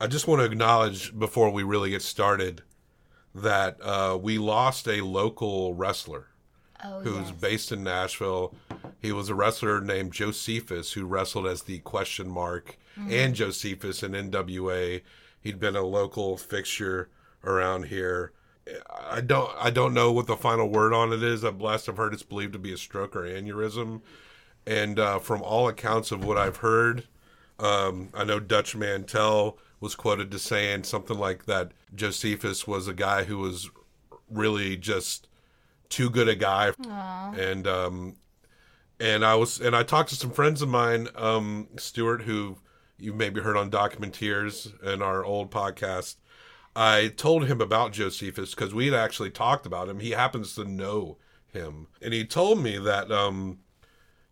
I just want to acknowledge before we really get started that uh, we lost a local wrestler Oh, who's yes. based in Nashville. He was a wrestler named Jocephus who wrestled as the question mark Mm-hmm. and Jocephus in NWA. He'd been a local fixture around here. I don't I don't know what the final word on it is. At last I've heard it's believed to be a stroke or aneurysm. And uh, from all accounts of what I've heard, um, I know Dutch Mantell was quoted to saying something like that Jocephus was a guy who was really just too good a guy. And um and I was and I talked to some friends of mine um Stuart who you maybe heard on Documenteers and our old podcast. I told him about Jocephus because we had actually talked about him. He happens to know him. And he told me that um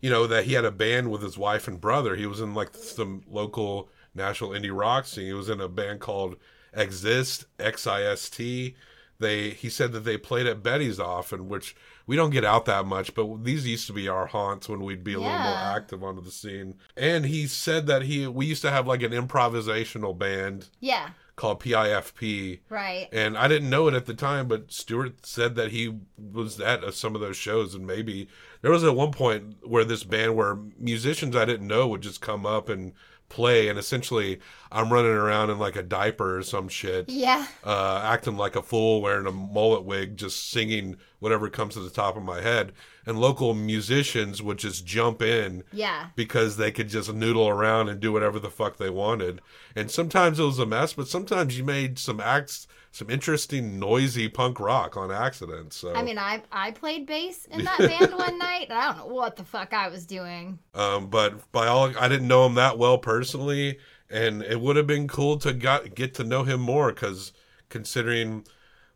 you know that he had a band with his wife and brother. He was in like some local national indie rock scene he was in a band called Exist X-I-S-T they he said that they played at Betty's often, which we don't get out that much, but these used to be our haunts when we'd be a little more active onto the scene. And he said that he we used to have like an improvisational band Yeah, called PIFP. right. And I didn't know it at the time, but Stuart said that he was at some of those shows, and maybe there was at one point where this band, where musicians I didn't know would just come up and play, and essentially I'm running around in like a diaper or some shit, Yeah, uh, acting like a fool, wearing a mullet wig, just singing whatever comes to the top of my head, and local musicians would just jump in yeah. because they could just noodle around and do whatever the fuck they wanted. And sometimes it was a mess, but sometimes you made some acts, some interesting, noisy punk rock on accident. So, I mean, I I played bass in that band one night. I don't know what the fuck I was doing. um, but by all, I didn't know him that well personally, and it would have been cool to got, get to know him more because considering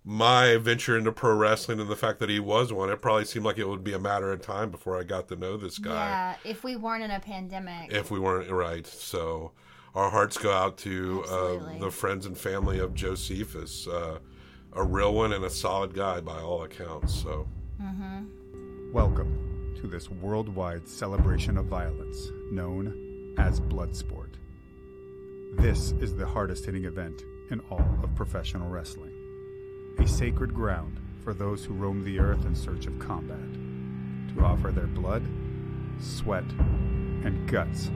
my venture into pro wrestling and the fact that he was one, it probably seemed like it would be a matter of time before I got to know this guy. Yeah, if we weren't in a pandemic. if we weren't right. So our hearts go out to uh, the friends and family of Jocephus, uh, a real one and a solid guy by all accounts. So Welcome to this worldwide celebration of violence known as Bloodsport. This is the hardest hitting event in all of professional wrestling. A sacred ground for those who roam the earth in search of combat, to offer their blood, sweat, and guts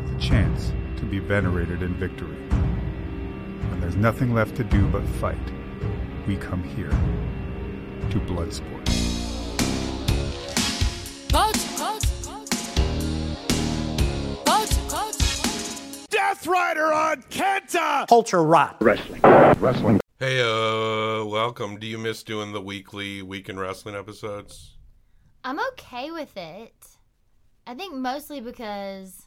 with a chance to be venerated in victory. When there's nothing left to do but fight, we come here to Bloodsport. Coach, coach, coach. Coach, coach. Death Rider on Kenta! culture rot. Hey, uh, welcome. Do you miss doing the weekly weekend wrestling episodes? I'm okay with it. I think mostly because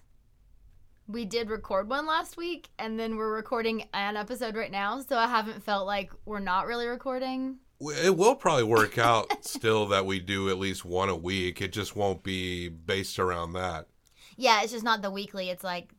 we did record one last week and then we're recording an episode right now, so I haven't felt like we're not really recording. It will probably work out still that we do at least one a week. It just won't be based around that. Yeah, it's just not the weekly, it's like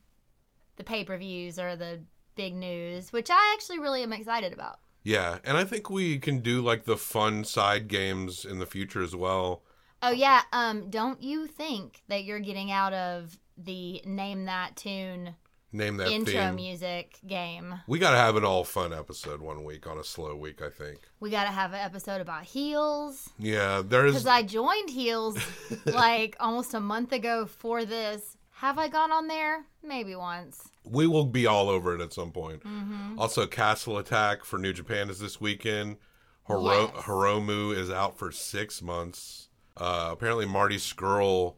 the pay per views or the big news, which I actually really am excited about. Yeah, and I think we can do like the fun side games in the future as well. Oh yeah, um, don't you think that you're getting out of the name that tune Name that intro theme. music game? We got to have an all fun episode one week on a slow week, I think. We got to have an episode about heels Yeah, there's because I joined heels like almost a month ago for this. Have I gone on there? Maybe once. we will be all over it at some point. Mm-hmm. Also, Castle Attack for New Japan is this weekend. Hiro- Yes. Hiromu is out for six months. Uh, apparently, Marty Scurll.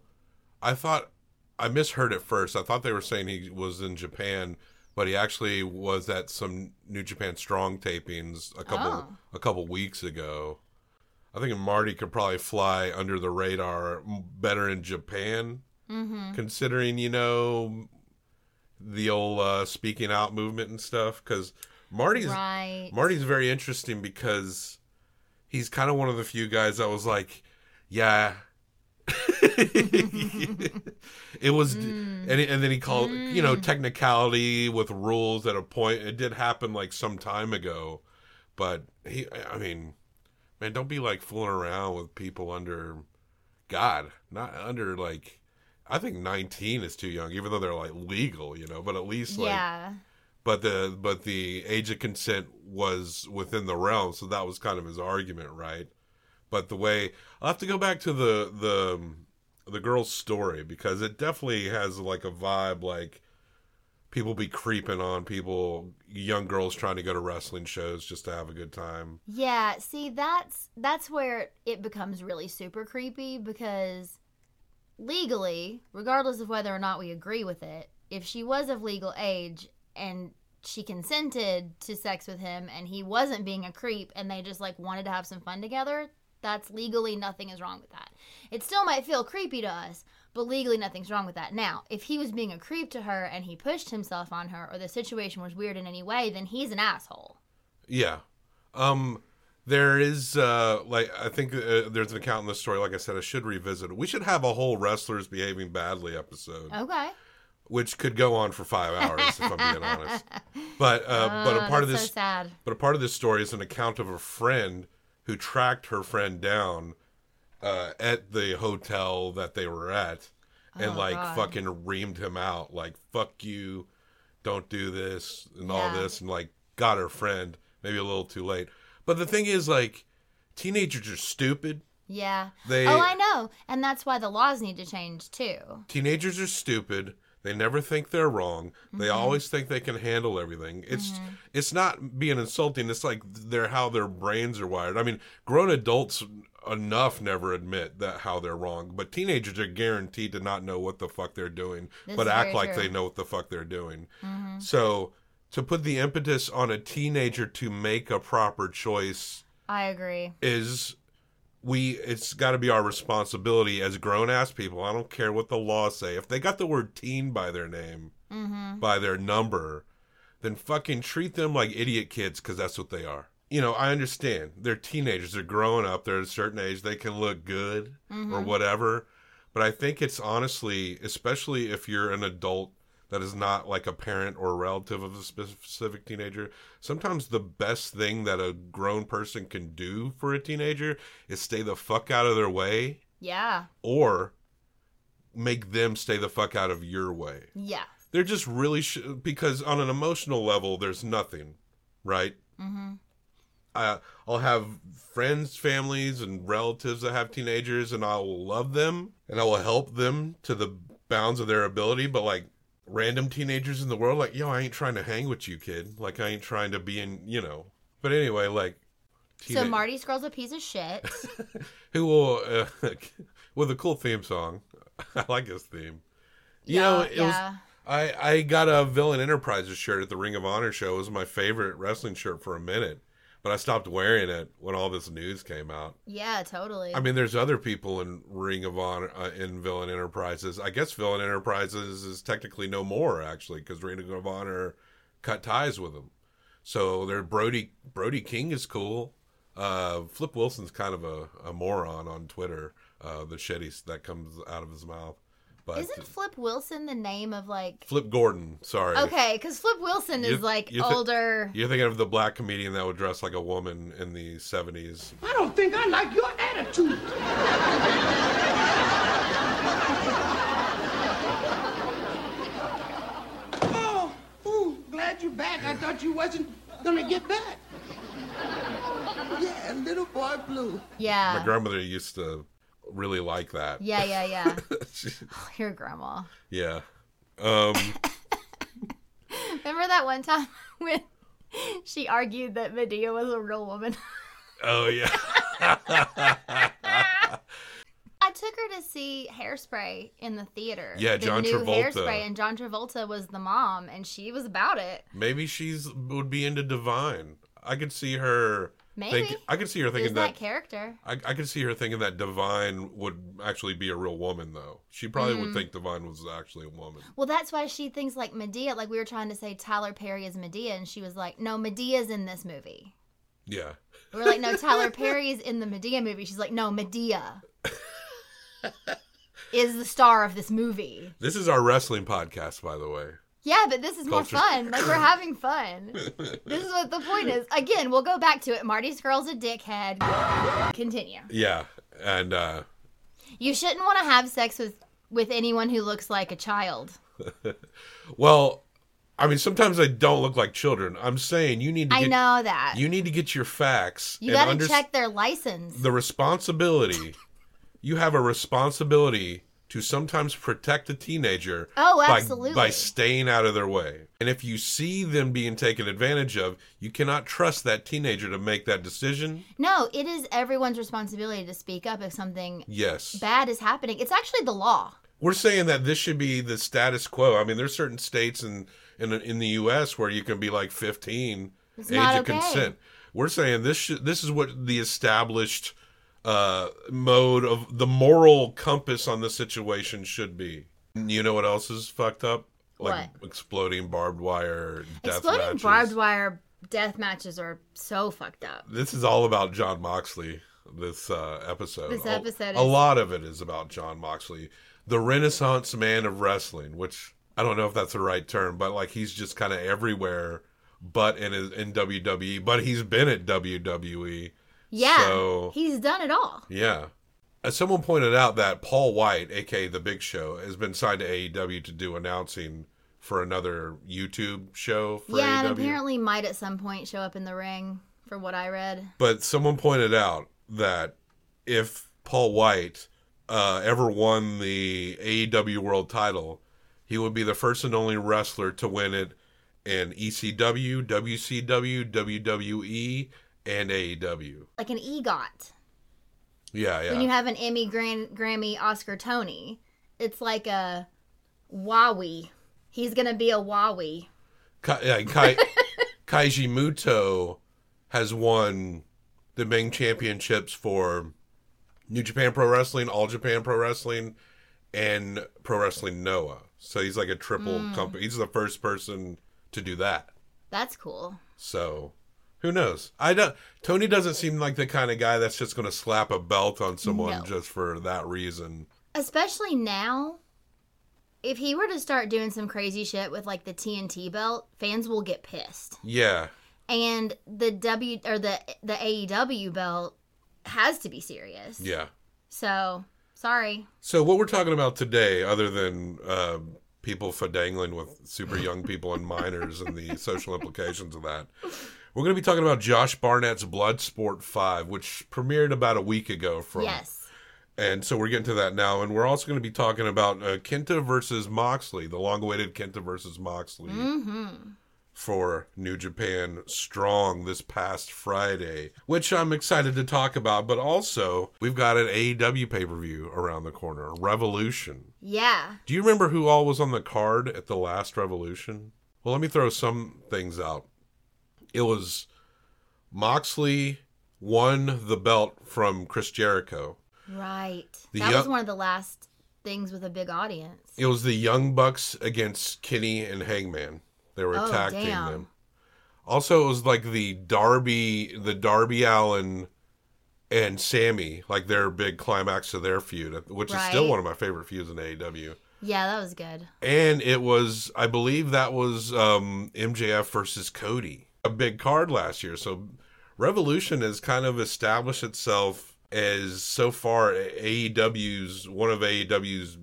I thought I misheard at first. I thought they were saying he was in Japan, but he actually was at some New Japan Strong tapings a couple Oh. a couple weeks ago. I think Marty could probably fly under the radar better in Japan, Mm-hmm. considering you know the old uh, speaking out movement and stuff. Because Marty's Right. Marty's very interesting because he's kind of one of the few guys that was like, yeah. it was, and, and then he called, you know, technicality with rules at a point. It did happen like some time ago, but he, I mean, man, don't be like fooling around with people under God, not under like, I think 19 is too young, even though they're like legal, you know, but at least like, yeah. but the but the age of consent was within the realm, so that was kind of his argument, right? But the way I'll have to go back to the the um, the girl's story because it definitely has like a vibe like people be creeping on people young girls trying to go to wrestling shows just to have a good time Yeah, see that's that's where it becomes really super creepy because legally, regardless of whether or not we agree with it, if she was of legal age and she consented to sex with him and he wasn't being a creep and they just like wanted to have some fun together, that's legally nothing is wrong with that. It still might feel creepy to us, but legally nothing's wrong with that. Now, if he was being a creep to her and he pushed himself on her or the situation was weird in any way, then he's an asshole. Yeah. Um there is uh like I think uh, there's an account in the story like I said I should revisit it. We should have a whole wrestlers behaving badly episode Okay. which could go on for 5 hours if I'm being honest. But uh but a Oh, part of this so sad. but a part of this story is an account of a friend who tracked her friend down uh at the hotel that they were at and Oh, like God. fucking reamed him out like fuck you don't do this and all this and like got her friend maybe a little too late but the thing is like teenagers are stupid Yeah. They- oh, I know. And that's why the laws need to change too. teenagers are stupid they never think they're wrong they Mm-hmm. always think they can handle everything it's it's not being insulting it's like they're how their brains are wired i mean grown adults enough never admit that how they're wrong but teenagers are guaranteed to not know what the fuck they're doing This but act like true. they know what the fuck they're doing so to put the impetus on a teenager to make a proper choice I agree. is we it's got to be our responsibility as grown ass people. I don't care what the laws say. If they got the word teen by their name mm-hmm. by their number then fucking treat them like idiot kids because that's what they are. You know i understand. They're teenagers. They're growing up. They're at a certain age. They can look good or mm-hmm. whatever. But i think it's honestly especially if you're an adult that is not like a parent or a relative of a specific teenager. Sometimes the best thing that a grown person can do for a teenager is stay the fuck out of their way Yeah. or make them stay the fuck out of your way. Yeah. They're just really sh- because on an emotional level, there's nothing, right? Mm-hmm. I, I'll have friends, families, and relatives that have teenagers, and I will love them and I will help them to the bounds of their ability. But like random teenagers in the world, like yo, I ain't trying to hang with you, kid. Like I ain't trying to be in, you know. But anyway, like. So teena- Marty Scurll's a piece of shit. who will uh, with a cool theme song. I like his theme. You know, it was yeah. I I got a Villain Enterprises shirt at the Ring of Honor show. It was my favorite wrestling shirt for a minute, but I stopped wearing it when all this news came out. Yeah, totally. I mean, there's other people in Ring of Honor uh, in Villain Enterprises. I guess Villain Enterprises is technically no more actually because Ring of Honor cut ties with them. So there, Brody Brody King is cool. Uh, Flip Wilson's kind of a, a moron on Twitter. Uh, the shit that comes out of his mouth. But Isn't Flip Wilson the name of like? Flip Gordon, sorry. Okay, because Flip Wilson is You- like you thi- older. You're thinking of the black comedian that would dress like a woman in the 70s. I don't think I like your attitude. oh, ooh, glad you're back. I thought you wasn't gonna get back. Yeah, little boy blue. Yeah. My grandmother used to really like that. Yeah, yeah, yeah. She- Your grandma. yeah. Um, Remember that one time when she argued that Madea was a real woman? oh, yeah. I took her to see Hairspray in the theater. Yeah, the John new Travolta. Hairspray, and John Travolta was the mom, and she was about it. Maybe she's would be into Divine. I could see her. Maybe. Think, I could see her thinking that, that. character. I, I could see her thinking that Divine would actually be a real woman, though. She probably Mm. would think Divine was actually a woman. Well, that's why she thinks like Madea. Like we were trying to say Tyler Perry is Madea, and she was like, "No, Madea's in this movie." Yeah. We We're like, "No, Tyler Perry is in the Madea movie." She's like, "No, Madea is the star of this movie." This is our wrestling podcast, by the way. Yeah, but this is more fun. Like we're having fun. this is what the point is. Again, we'll go back to it. Marty Scurll's a dickhead. Continue. Yeah. And, uh, You shouldn't want to have sex with with anyone who looks like a child. well, I mean, sometimes they don't look like children. I'm saying you need to I know that. you need to get your facts You got to underst- check their license. the responsibility. you have a responsibility to sometimes protect a teenager Oh, by, absolutely. by staying out of their way. And if you see them being taken advantage of, you cannot trust that teenager to make that decision. no, it is everyone's responsibility to speak up if something Yes. bad is happening. It's actually the law. We're saying that this should be the status quo. I mean, there's certain states in in, in the U.S. where you can be like 15, It's age of okay. consent. We're saying this should, this is what the established uh, mode of the moral compass on the situation should be. You know what else is fucked up? Like exploding barbed wire, death Exploding matches. barbed wire death matches are so fucked up. This is all about Jon Moxley. This uh, episode. This A- episode A, is- lot of it is about Jon Moxley, the Renaissance man of wrestling. Which I don't know if that's the right term, but like he's just kind of everywhere, but in his, in WWE. But he's been at WWE. Yeah, So- he's done it all. Yeah. As someone pointed out that Paul White, aka The Big Show, has been signed to AEW to do announcing for another YouTube show for yeah, AEW. and apparently might at some point show up in the ring, for what I read. But someone pointed out that if Paul White uh, ever won the AEW World Title, he would be the first and only wrestler to win it in ECW, WCW, WWE, and AEW. Like an EGOT. Yeah, yeah. When you have an Emmy, Gran- Grammy, Oscar, Tony, it's like a Wowie. He's gonna be a Wowie. Ka- yeah, Kai- Keiji Mutoh has won the main championships for New Japan Pro Wrestling, All Japan Pro Wrestling, and Pro Wrestling Noah. So he's like a triple hmm. company. He's the first person to do that. That's cool. So who knows? I don't. Tony doesn't seem like the kind of guy that's just going to slap a belt on someone No. just for that reason. Especially now, if he were to start doing some crazy shit with like the TNT belt, fans will get pissed. Yeah, And the W or the the AEW belt has to be serious. yeah. So sorry. So what we're talking about today, other than uh, people fadangling with super young people and minors and the social implications of that, we're going to be talking about Josh Barnett's Bloodsport Five, which premiered about a week ago. From Yes. and so we're getting to that now, and we're also going to be talking about uh, Kenta versus Moxley, the long-awaited Kenta versus Moxley for New Japan Strong this past Friday, which I'm excited to talk about. But also, we've got an AEW pay-per-view around the corner, Revolution. Yeah. Do you remember who all was on the card at the last Revolution? Well, let me throw some things out. It was Moxley won the belt from Chris Jericho. Right. The that yo- was one of the last things with a big audience. It was the Young Bucks against Kenny and Hangman. They were Oh, damn. them. Also, it was like the Darby, the Darby Allin and Sammy, like their big climax of their feud, which is still one of my favorite feuds in AEW. Yeah, that was good. And it was, I believe that was um, MJF versus Cody, a big card last year. So Revolution has kind of established itself as so far AEW's one of AEW's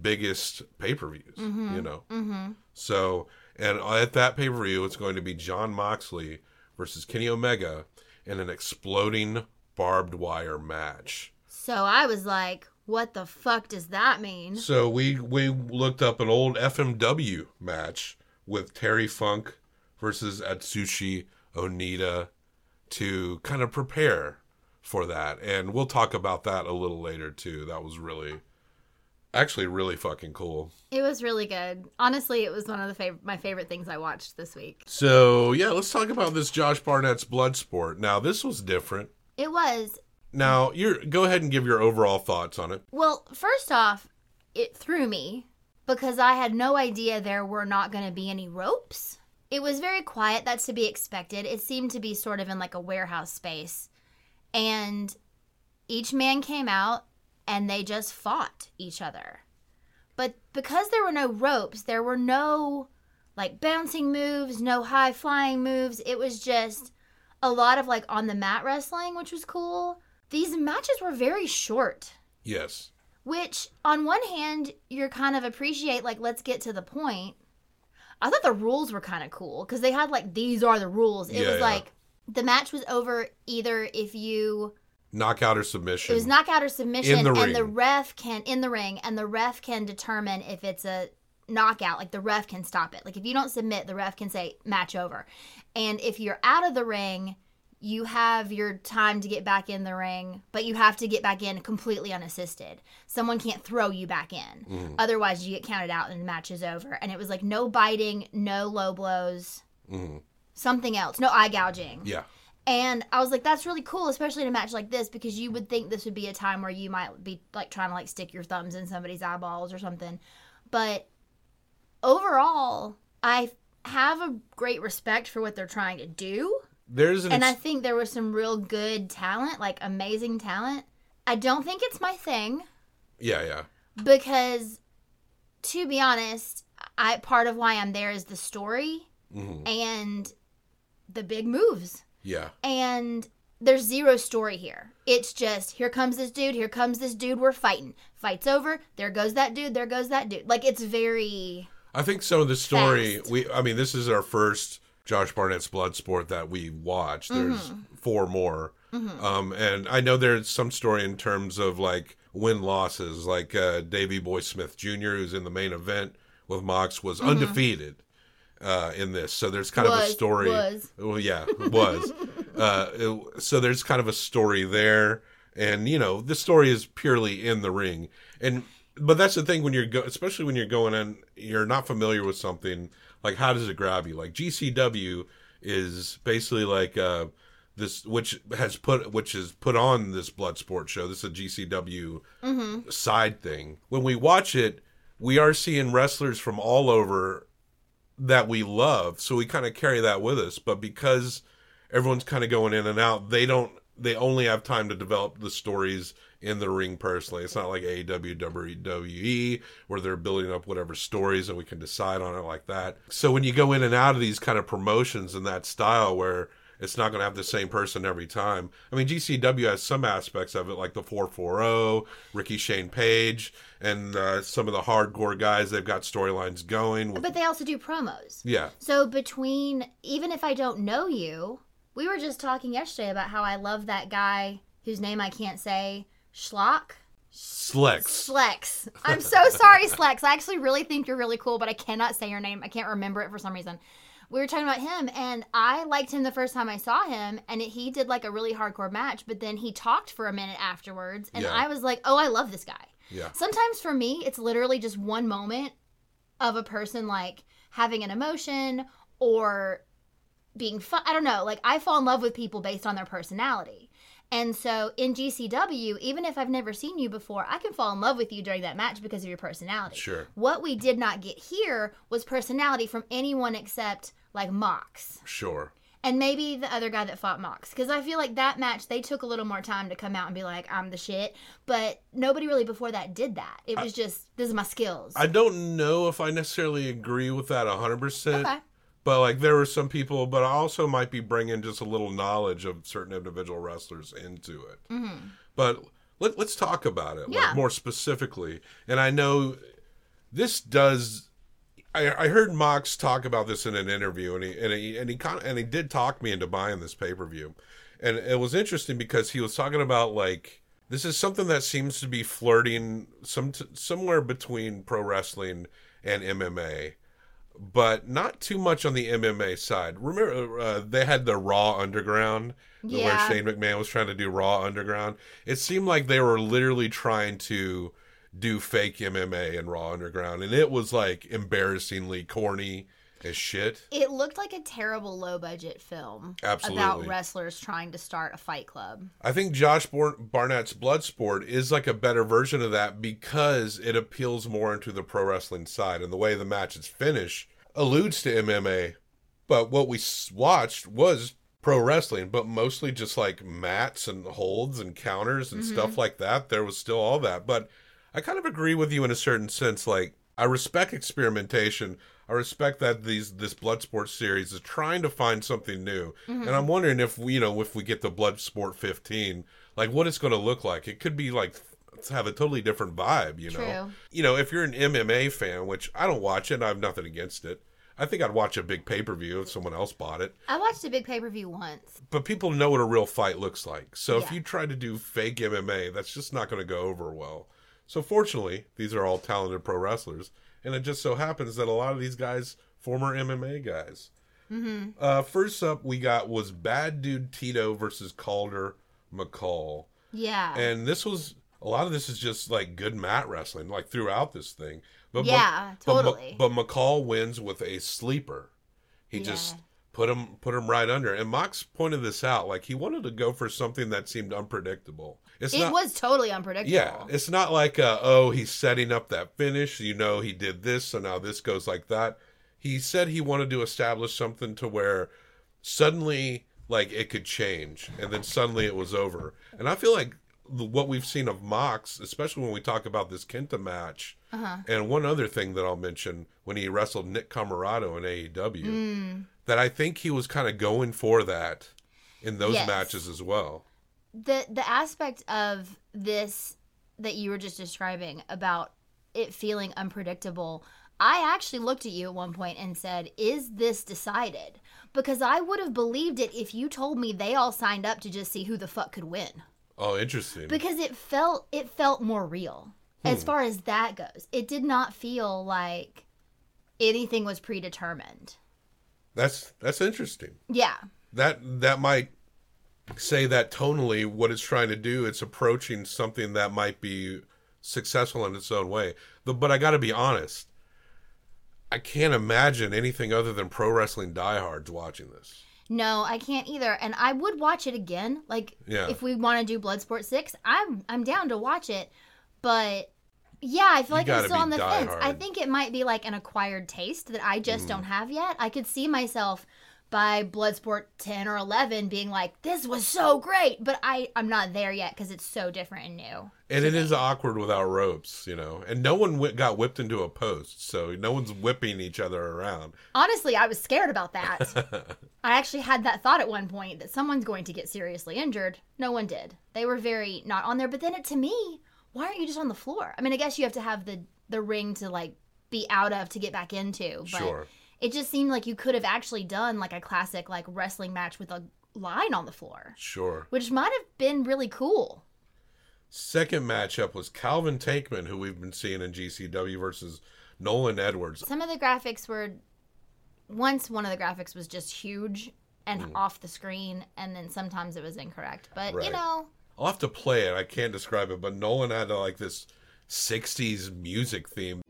biggest pay per views. You know, mm-hmm. so and at that pay per view, it's going to be Jon Moxley versus Kenny Omega in an exploding barbed wire match. So I was like, what the fuck does that mean? So we we looked up an old FMW match with Terry Funk versus Atsushi Onita to kind of prepare for that, and we'll talk about that a little later too. That was really, actually, really fucking cool. It was really good. Honestly, it was one of the fav- my favorite things I watched this week. So yeah, let's talk about this Josh Barnett's Bloodsport. Now this was different. It was Now you're go ahead and give your overall thoughts on it. Well, first off, it threw me because I had no idea there were not going to be any ropes. It was very quiet. That's to be expected. It seemed to be sort of in like a warehouse space. And each man came out and they just fought each other. But because there were no ropes, there were no like bouncing moves, no high flying moves. It was just a lot of like on the mat wrestling, which was cool. These matches were very short Yes. which on one hand you're kind of appreciate like let's get to the point I thought the rules were kind of cool because they had like these are the rules. It Yeah, was yeah. like the match was over either if you Knockout or submission. it was knockout or submission, the and the ref can in the ring, and the ref can determine if it's a knockout. Like the ref can stop it. Like if you don't submit, the ref can say match over. And if you're out of the ring, you have your time to get back in the ring, but you have to get back in completely unassisted. Someone can't throw you back in. Mm-hmm. Otherwise, you get counted out and the match is over. And it was like no biting, no low blows, something else, no eye gouging. Yeah. And I was like, that's really cool, especially in a match like this, because you would think this would be a time where you might be like trying to like stick your thumbs in somebody's eyeballs or something. But overall, I have a great respect for what they're trying to do. There's an And I think there was some real good talent, like amazing talent. I don't think it's my thing yeah, yeah. because to be honest, I part of why I'm there is the story Mhm. and the big moves Yeah. and there's zero story here. It's just here comes this dude, here comes this dude, we're fighting. Fight's over, there goes that dude, there goes that dude. Like it's very I think some of the story Fast. we I mean this is our first Josh Barnett's Bloodsport that we watched. There's Mm-hmm. four more. Um and I know there's some story in terms of like win losses like uh Davey Boy Smith Jr. who's in the main event with Mox was undefeated uh in this. So there's kind of a Mm-hmm. Story was. Well, yeah, was. uh it- so there's kind of a story there and you know, the story is purely in the ring. And but that's the thing when you're go- especially when you're going in you're not familiar with something like how does it grab you? Like gcw is basically like uh this which has put which has put on this blood sport show. This is a gcw side thing. When we watch it we are seeing wrestlers from all over that we love. So we kind of carry that with us. But because everyone's kind of going in and out they don't they only have time to develop the stories in the ring personally it's not like AEW WWE where they're building up whatever stories and we can decide on it like that so when you go in and out of these kind of promotions in that style where it's not going to have the same person every time. I mean, GCW has some aspects of it, like the 440, Ricky Shane Page, and uh, some of the hardcore guys. They've got storylines going. With, but they also do promos. yeah, So between even if I don't know you, we were just talking yesterday about how I love that guy whose name I can't say, Schlock. Slex. Slex. I'm so sorry, Slex. I actually really think you're really cool, but I cannot say your name. I can't remember it for some reason. We were talking about him, and I liked him the first time I saw him, and it, he did like a really hardcore match, but then he talked for a minute afterwards, and Yeah. I was like, oh, I love this guy. Yeah. Sometimes for me, it's literally just one moment of a person like having an emotion or being fun. I don't know. Like I fall in love with people based on their personality. And so in GCW, even if I've never seen you before, I can fall in love with you during that match because of your personality. Sure. What we did not get here was personality from anyone except like Mox. Sure. And maybe the other guy that fought Mox. Because I feel like that match, they took a little more time to come out and be like, I'm the shit. But nobody really before that did that. It was just, this is my skills. I don't know if I necessarily agree with that 100%. Okay. But like there were some people, but I also might be bringing just a little knowledge of certain individual wrestlers into it. But let, let's talk about it Mm-hmm. Yeah. like, more specifically. And I know this does. I, I heard Mox talk about this in an interview, and he and he and he kind and he did talk me into buying this pay per view, and it was interesting because he was talking about like this is something that seems to be flirting some somewhere between pro wrestling and MMA but not too much on the MMA side. Remember, uh, they had the Raw Underground, where Shane McMahon was trying to do Raw Underground. It seemed like they were literally trying to do fake MMA and Raw Underground, and it was like embarrassingly corny as shit. It looked like a terrible low budget film about wrestlers trying to start a fight club. I think Josh Bar- Barnett's Bloodsport is like a better version of that because it appeals more into the pro wrestling side, and the way the match is finished alludes to MMA. But what we watched was pro wrestling, but mostly just like mats and holds and counters and stuff mm-hmm. like that. There was still all that, but I kind of agree with you in a certain sense. Like I respect experimentation. I respect that these this Bloodsport series is trying to find something new, and mm-hmm. I'm wondering if we, you know if we get the Bloodsport 15, like what it's going to look like. It could be like have a totally different vibe, you know. True. You know, if you're an MMA fan, which I don't watch it, I have nothing against it. I think I'd watch a big pay per view if someone else bought it. I watched a big pay per view once. But people know what a real fight looks like. So if you try to do fake MMA, that's just not going to go over well. So fortunately, these are all talented pro wrestlers, and it just so happens that a lot of these guys former MMA guys. Mm-hmm. Uh, first up, we got was Bad Dude Tito versus Calder McCall. Yeah. and this was a lot of this is just like good mat wrestling like throughout this thing but Yeah, but, but- totally. but, mccall wins with a sleeper he just put him put him right under and mox pointed this out like he wanted to go for something that seemed unpredictable it's it not was totally unpredictable. yeah it's not like uh, oh he's setting up that finish you know he did this so now this goes like that he said he wanted to establish something to where suddenly like it could change and then suddenly it was over and i feel like the- what we've seen of mox especially when we talk about this kenta match Uh-huh. and one other thing that i'll mention when he wrestled nick comoroto in aew Mm. that i think he was kind of going for that in those Yes. matches as well the the aspect of this that you were just describing about it feeling unpredictable i actually looked at you at one point and said is this decided? Because i would have believed it if you told me they all signed up to just see who the fuck could win. Oh interesting. Because it felt it felt more real hmm. as far as that goes. It did not feel like anything was predetermined. That's that's interesting. Yeah. That that might say that tonally what it's trying to do it's approaching something that might be successful in its own way but i gotta be honest i can't imagine anything other than pro wrestling diehards watching this No, I can't either. And I would watch it again. Like Yeah. if we want to do Bloodsport 6, I'm I'm down to watch it. But yeah, I feel You like I'm still on the fence. I think it might be like an acquired taste that I just Mm. don't have yet. I could see myself by Bloodsport 10 or 11 being like, this was so great. But I, I'm not there yet because it's so different and new. and it is awkward without ropes you know and no one whi got whipped into a post so no one's whipping each other around Honestly, I was scared about that. I actually had that thought at one point that someone's going to get seriously injured. No one did. They were very not on there. But then it, to me, why aren't you just on the floor? I mean, I guess you have to have the the ring to like be out of to get back into. But Sure. It just seemed like you could have actually done like a classic like wrestling match with a line on the floor, sure which might have been really cool. second matchup was calvin tankman who we've been seeing in gcw versus nolan edwards Some of the graphics were once one of the graphics was just huge and off the screen, and then sometimes it was incorrect. But you Mm. Know, I'll have to play it. I can't describe it, but Nolan had like this '60s music theme.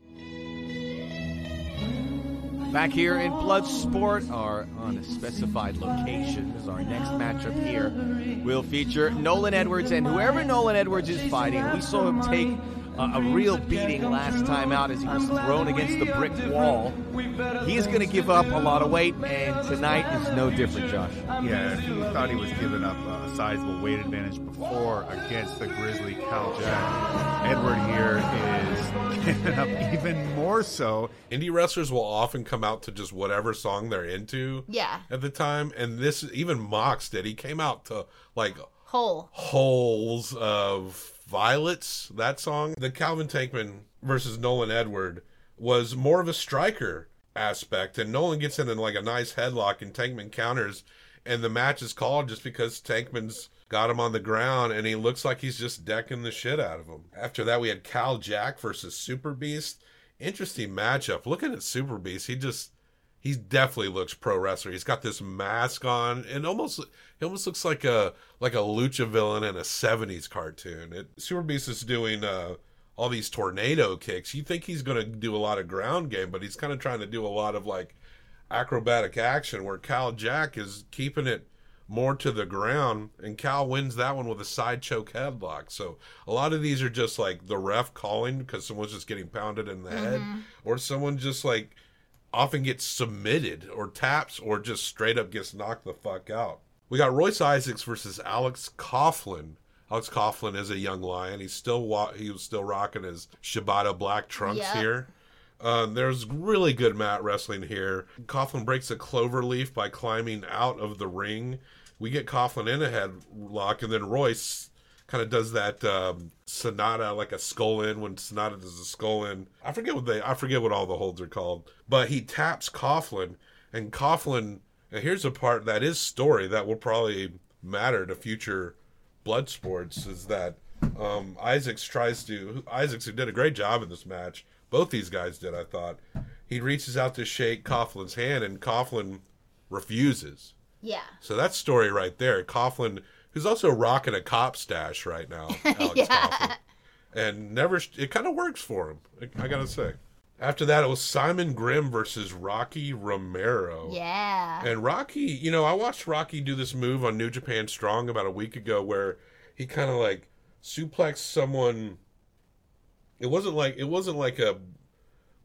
Back here in Bloodsport, our unspecified location is our next matchup here. Will feature Nolan Edwards and whoever Nolan Edwards is fighting. We saw him take uh, a real beating last time out as he was thrown against the brick wall. He is going to give up a lot of weight, and tonight is no different, Josh. Yeah, if he thought he was giving up a sizable weight advantage before against the Grizzly Cal Jack, Edward here is giving up even more so. Indie wrestlers will often come out to just whatever song they're into yeah, at the time, and this even Mox did. He came out to like whole. holes of violets. That song, the Calvin Tankman versus Nolan Edward, was more of a striker aspect, and Nolan gets in, in like a nice headlock, and Tankman counters, and the match is called just because Tankman's got him on the ground, and he looks like he's just decking the shit out of him. After that, we had Cal Jack versus Super Beast. Interesting matchup. Looking at Super Beast, he just he definitely looks pro wrestler. He's got this mask on, and almost he almost looks like a like a lucha villain in a '70s cartoon. It, Super Beast is doing uh, all these tornado kicks. You think he's going to do a lot of ground game, but he's kind of trying to do a lot of like acrobatic action. Where Cal Jack is keeping it more to the ground, and Cal wins that one with a side choke headlock. So a lot of these are just like the ref calling because someone's just getting pounded in the head, or someone just like often gets submitted or taps or just straight up gets knocked the fuck out. We got Royce Isaacs versus Alex Coughlin. Alex Coughlin is a young lion. He's still wa- he was still rocking his Shibata black trunks Yep. here. Uh, there's really good mat wrestling here. Coughlin breaks a clover leaf by climbing out of the ring. We get Coughlin in a headlock, and then Royce kind of does that um, Sanada like a Skull End when Sanada does a Skull End. I forget what they I forget what all the holds are called. But he taps Coughlin and Coughlin and here's a part that is story that will probably matter to future blood sports is that um, Isaacs tries to Isaacs who did a great job in this match. Both these guys did, I thought. He reaches out to shake Coughlin's hand and Coughlin refuses. Yeah. So that's story right there. Coughlin, who's also rocking a cop stash right now, Alex Yeah. And never it kind of works for him. I gotta say. After that, it was Simon Grimm versus Rocky Romero. Yeah. And Rocky, you know, I watched Rocky do this move on New Japan Strong about a week ago where he kind of like suplexed someone. It wasn't like it wasn't like a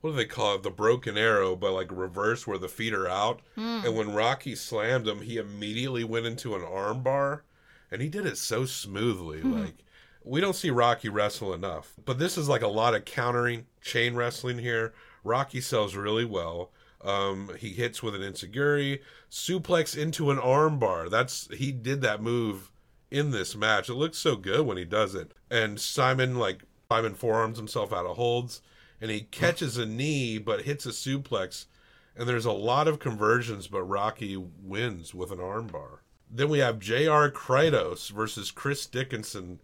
what do they call it? The broken arrow, but like reverse where the feet are out. Hmm. And when Rocky slammed him, he immediately went into an arm bar, and he did it so smoothly. Like we don't see Rocky wrestle enough, but this is like a lot of countering chain wrestling here. Rocky sells really well. Um, he hits with an insecurity, suplex into an armbar. That's he did that move in this match. It looks so good when he does it. And Simon like Simon forearms himself out of holds, and he catches a knee but hits a suplex. And there's a lot of conversions, but Rocky wins with an armbar. Then we have J.R. Kratos versus Chris Dickinson.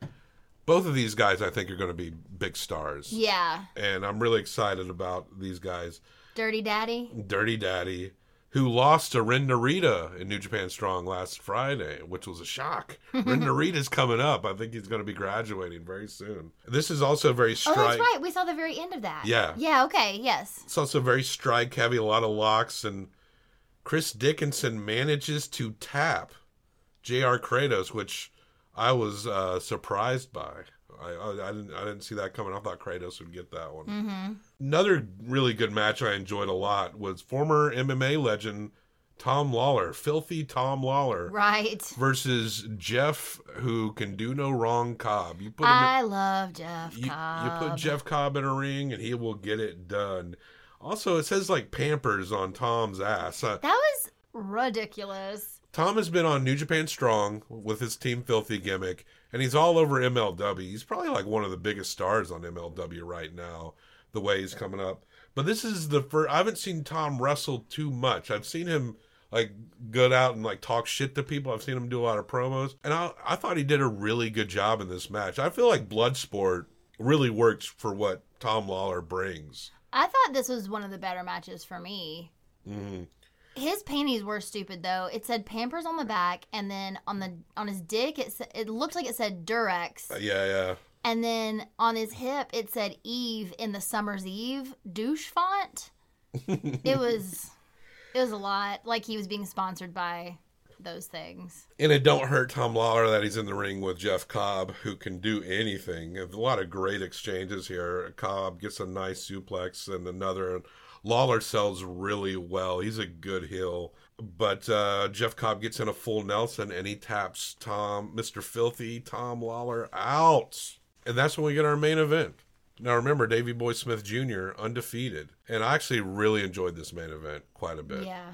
Both of these guys, I think, are going to be big stars. Yeah. And I'm really excited about these guys. Dirty Daddy. Dirty Daddy, who lost to Ren Narita in New Japan Strong last Friday, which was a shock. Ren Narita's coming up. I think he's going to be graduating very soon. This is also very Oh, that's right. We saw the very end of that. Yeah. Yeah. Okay. Yes. It's also very strike heavy, a lot of locks, and Chris Dickinson manages to tap J.R. Kratos, which I was uh, surprised by. I, I, I didn't I didn't see that coming. I thought Kratos would get that one. Mm-hmm. Another really good match I enjoyed a lot was former MMA legend Tom Lawlor, filthy Tom Lawlor, Right. versus Jeff, who can do no wrong. Cobb, you put him. in- I love Jeff you, Cobb. you put Jeff Cobb in a ring and he will get it done. Also, it says like Pampers on Tom's ass. Uh, That was ridiculous. Tom has been on New Japan Strong with his Team Filthy gimmick, and he's all over MLW. He's probably like one of the biggest stars on MLW right now, the way he's coming up. But this is the first. I haven't seen Tom wrestle too much. I've seen him like go out and like talk shit to people. I've seen him do a lot of promos, and I, I thought he did a really good job in this match. I feel like Bloodsport really works for what Tom Lawlor brings. I thought this was one of the better matches for me. hmm His panties were stupid though. It said Pampers on the back, and then on the on his dick, it sa- it looked like it said Durex, uh, Yeah, yeah. and then on his hip, it said Eve in the Summer's Eve douche font. it was, it was a lot. Like he was being sponsored by those things. And it don't hurt Tom Lawlor that he's in the ring with Jeff Cobb, who can do anything. A lot of great exchanges here. Cobb gets a nice suplex and another. Lawlor sells really well. He's a good heel. But uh, Jeff Cobb gets in a full Nelson and he taps Tom, Mr. Filthy, Tom Lawlor out. And that's when we get our main event. Now remember, Davey Boy Smith Jr. undefeated. And I actually really enjoyed this main event quite a bit. Yeah.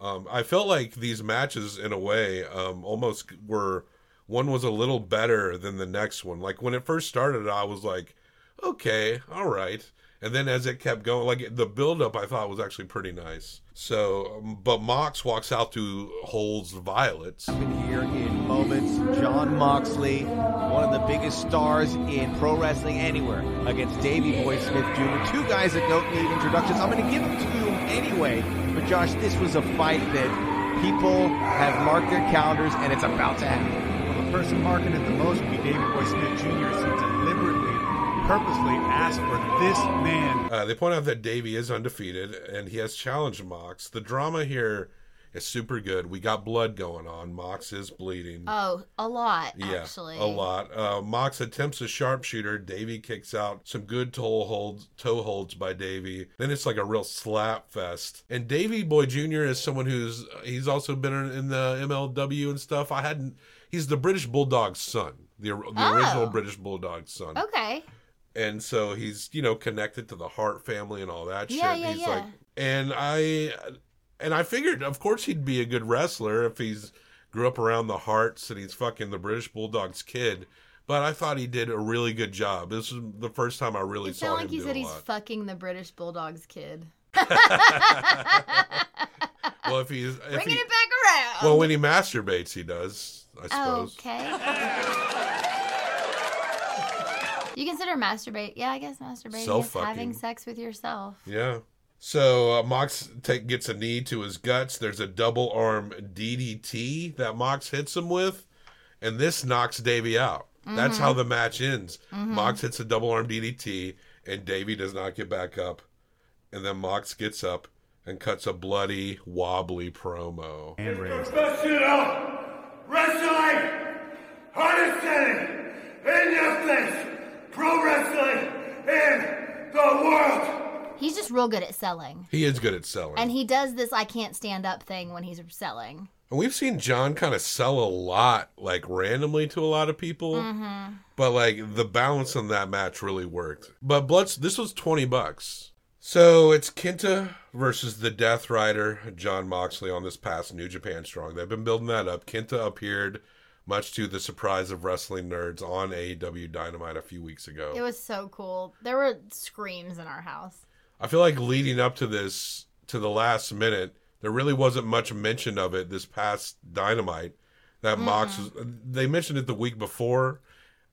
Um, I felt like these matches, in a way, um, almost were one was a little better than the next one. Like when it first started, I was like, okay, all right. And then as it kept going, like the buildup, I thought was actually pretty nice. So, um, but Mox walks out to holds Violets. Here in moments, Jon Moxley, one of the biggest stars in pro wrestling anywhere, against Davey Boy Smith Jr. Two guys that don't need introductions. I'm going to give them to you anyway. But Josh, this was a fight that people have marked their calendars, and it's about to happen. Well, the person marking it the most would be Davey Boy Smith Jr. Deliberately, purposely asked for this man. Uh, they point out that Davey is undefeated and he has challenged Mox. The drama here is super good. We got blood going on. Mox is bleeding. Oh, a lot Yeah, actually. a lot. Uh, Mox attempts a sharpshooter. Davey kicks out some good toe holds, toe holds by Davey. Then it's like a real slap fest. And Davey Boy Jr. is someone who's he's also been in in the MLW and stuff. I hadn't. He's the British Bulldog's son, the, the Oh. original British Bulldog's son. Okay. And so he's you know connected to the Hart family and all that Yeah, shit. yeah, he's yeah. like, and I and I figured, of course, he'd be a good wrestler if he's grew up around the Harts and he's fucking the British Bulldog's kid. but I thought he did a really good job. This is the first time I really It saw sounded him like he said he's lot. fucking the British Bulldogs kid. well, if he's if Bringing he, it back around. well, when he masturbates, he does. I suppose. Okay. you consider masturbate? Yeah, I guess masturbating is Self-fucking. having sex with yourself. Yeah. So uh, Mox take, gets a knee to his guts. There's a double arm DDT that Mox hits him with, and this knocks Davey out. That's Mm-hmm. how the match ends. Mox hits a double arm DDT, and Davey does not get back up. And then Mox gets up and cuts a bloody, wobbly promo. and raised. Professional wrestling, hardest hitting, in your face, pro wrestling in the world. He's just real good at selling. He is good at selling. And he does this I can't stand up thing when he's selling. And we've seen Jon kind of sell a lot, like randomly to a lot of people. Mm-hmm. But like the balance on that match really worked. But Bloods, this was 20 bucks. So it's Kenta versus the Death Rider, Jon Moxley, on this past New Japan Strong. They've been building that up. Kenta appeared, much to the surprise of wrestling nerds, on AEW Dynamite a few weeks ago. It was so cool. There were screams in our house. I feel like leading up to this, to the last minute, there really wasn't much mention of it this past Dynamite. That Mox was, they mentioned it the week before,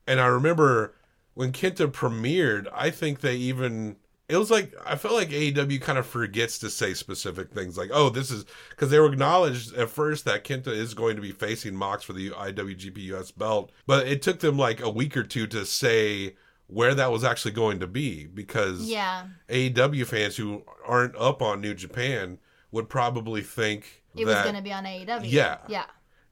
and I remember when Kenta premiered. I think they even it was like I felt like AEW kind of forgets to say specific things like, "Oh, this is," because they were acknowledged at first that Kenta is going to be facing Mox for the IWGP US belt, but it took them like a week or two to say where that was actually going to be because Yeah. AEW fans who aren't up on New Japan would probably think It was going to be on AEW. Yeah. Yeah.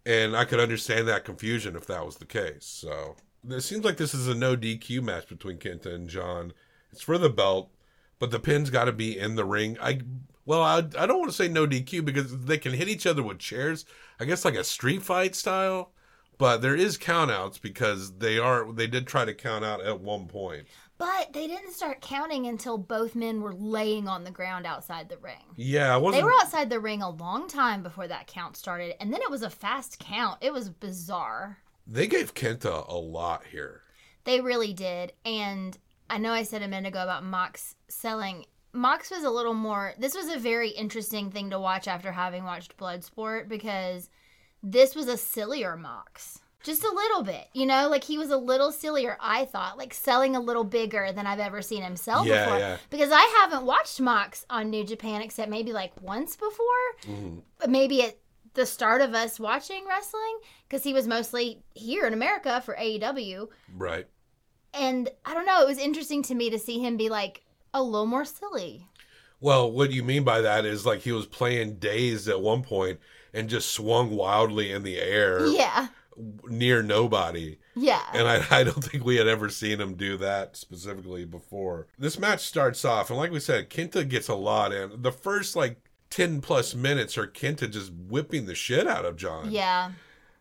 and I could understand that confusion if that was the case. So it seems like this is a no DQ match between Kenta and Jon. It's for the belt, but the pin's got to be in the ring. I well, I, I don't want to say no DQ because they can hit each other with chairs. I guess like a street fight style. But there is countouts because they are they did try to count out at one point. But they didn't start counting until both men were laying on the ground outside the ring. Yeah. They were outside the ring a long time before that count started, and then it was a fast count. It was bizarre. They gave Kenta a lot here. They really did. And I know I said a minute ago about Mox selling. Mox was a little more. This was a very interesting thing to watch after having watched Bloodsport because this was a sillier Mox. Just a little bit, you know, like he was a little sillier, I thought, like selling a little bigger than I've ever seen him sell Yeah, before. yeah. Because I haven't watched Mox on New Japan except maybe like once before. Mm-hmm. But maybe at the start of us watching wrestling, because he was mostly here in America for AEW. Right. And I don't know, it was interesting to me to see him be like a little more silly. Well, what you mean by that is like he was playing dazed at one point and just swung wildly in the air Yeah. near nobody. Yeah. And I, I don't think we had ever seen him do that specifically before. This match starts off, and like we said, Kenta gets a lot in. The first like 10 plus minutes are Kenta just whipping the shit out of Jon. yeah.